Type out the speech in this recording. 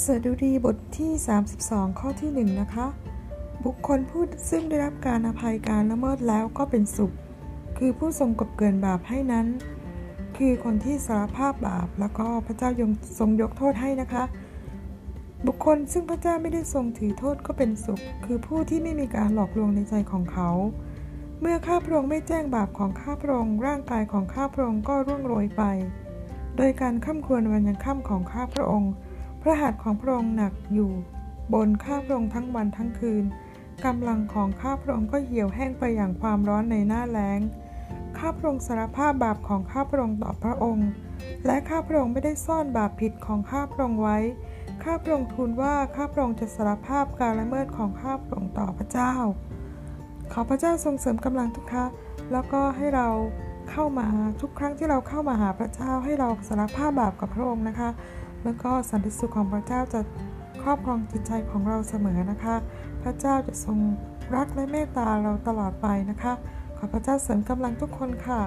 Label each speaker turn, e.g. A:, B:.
A: สดุดีบทที่ 32 ข้อที่ 1 นะคะ บุคคลผู้ซึ่งได้รับการอภัยการละเมิดแล้วก็เป็นสุข คือผู้ทรงกบเกินบาปให้นั้น คือคนที่สารภาพบาปแล้วก็พระเจ้ายงทรงยกโทษให้นะคะ บุคคลซึ่งพระเจ้าไม่ได้ทรงถือโทษก็เป็นสุข คือผู้ที่ไม่มีการหลอกลวงในใจของเขา เมื่อข้าพระองค์ไม่แจ้งบาปของข้าพระองค์ร่างกายของข้าพระองค์ก็ร่วงโรยไป โดยการข้ามควรวันยังค่ำของข้าพระองค์ พระหัตถ์ของพระองค์หนักอยู่ บนข้าพระองค์ทั้งวันทั้งคืนกำลังของข้าพระองค์ก็เหี่ยวแห้งไปอย่างความร้อนในหน้าแล้ง ข้าพระองค์สารภาพบาปของข้าพระองค์ต่อพระองค์ และข้าพระองค์ไม่ได้ซ่อนบาปผิดของข้าพระองค์ไว้ ข้าพระองค์ทูลว่าข้าพระองค์จะสารภาพการละเมิดของข้าพระองค์ต่อพระเจ้า ขอพระเจ้าทรงเสริมกำลังทุกท่าแล้วก็ให้เราเข้ามาทุกครั้งที่เราเข้ามาหาพระเจ้าให้เราสารภาพบาปกับพระองค์นะคะ แล้วก็สันติสุขของพระเจ้าจะครอบครองจิตใจของเราเสมอนะคะ พระเจ้าจะทรงรักและเมตตาเราตลอดไปนะคะ ขอพระเจ้าเสริมกำลังทุกคนค่ะ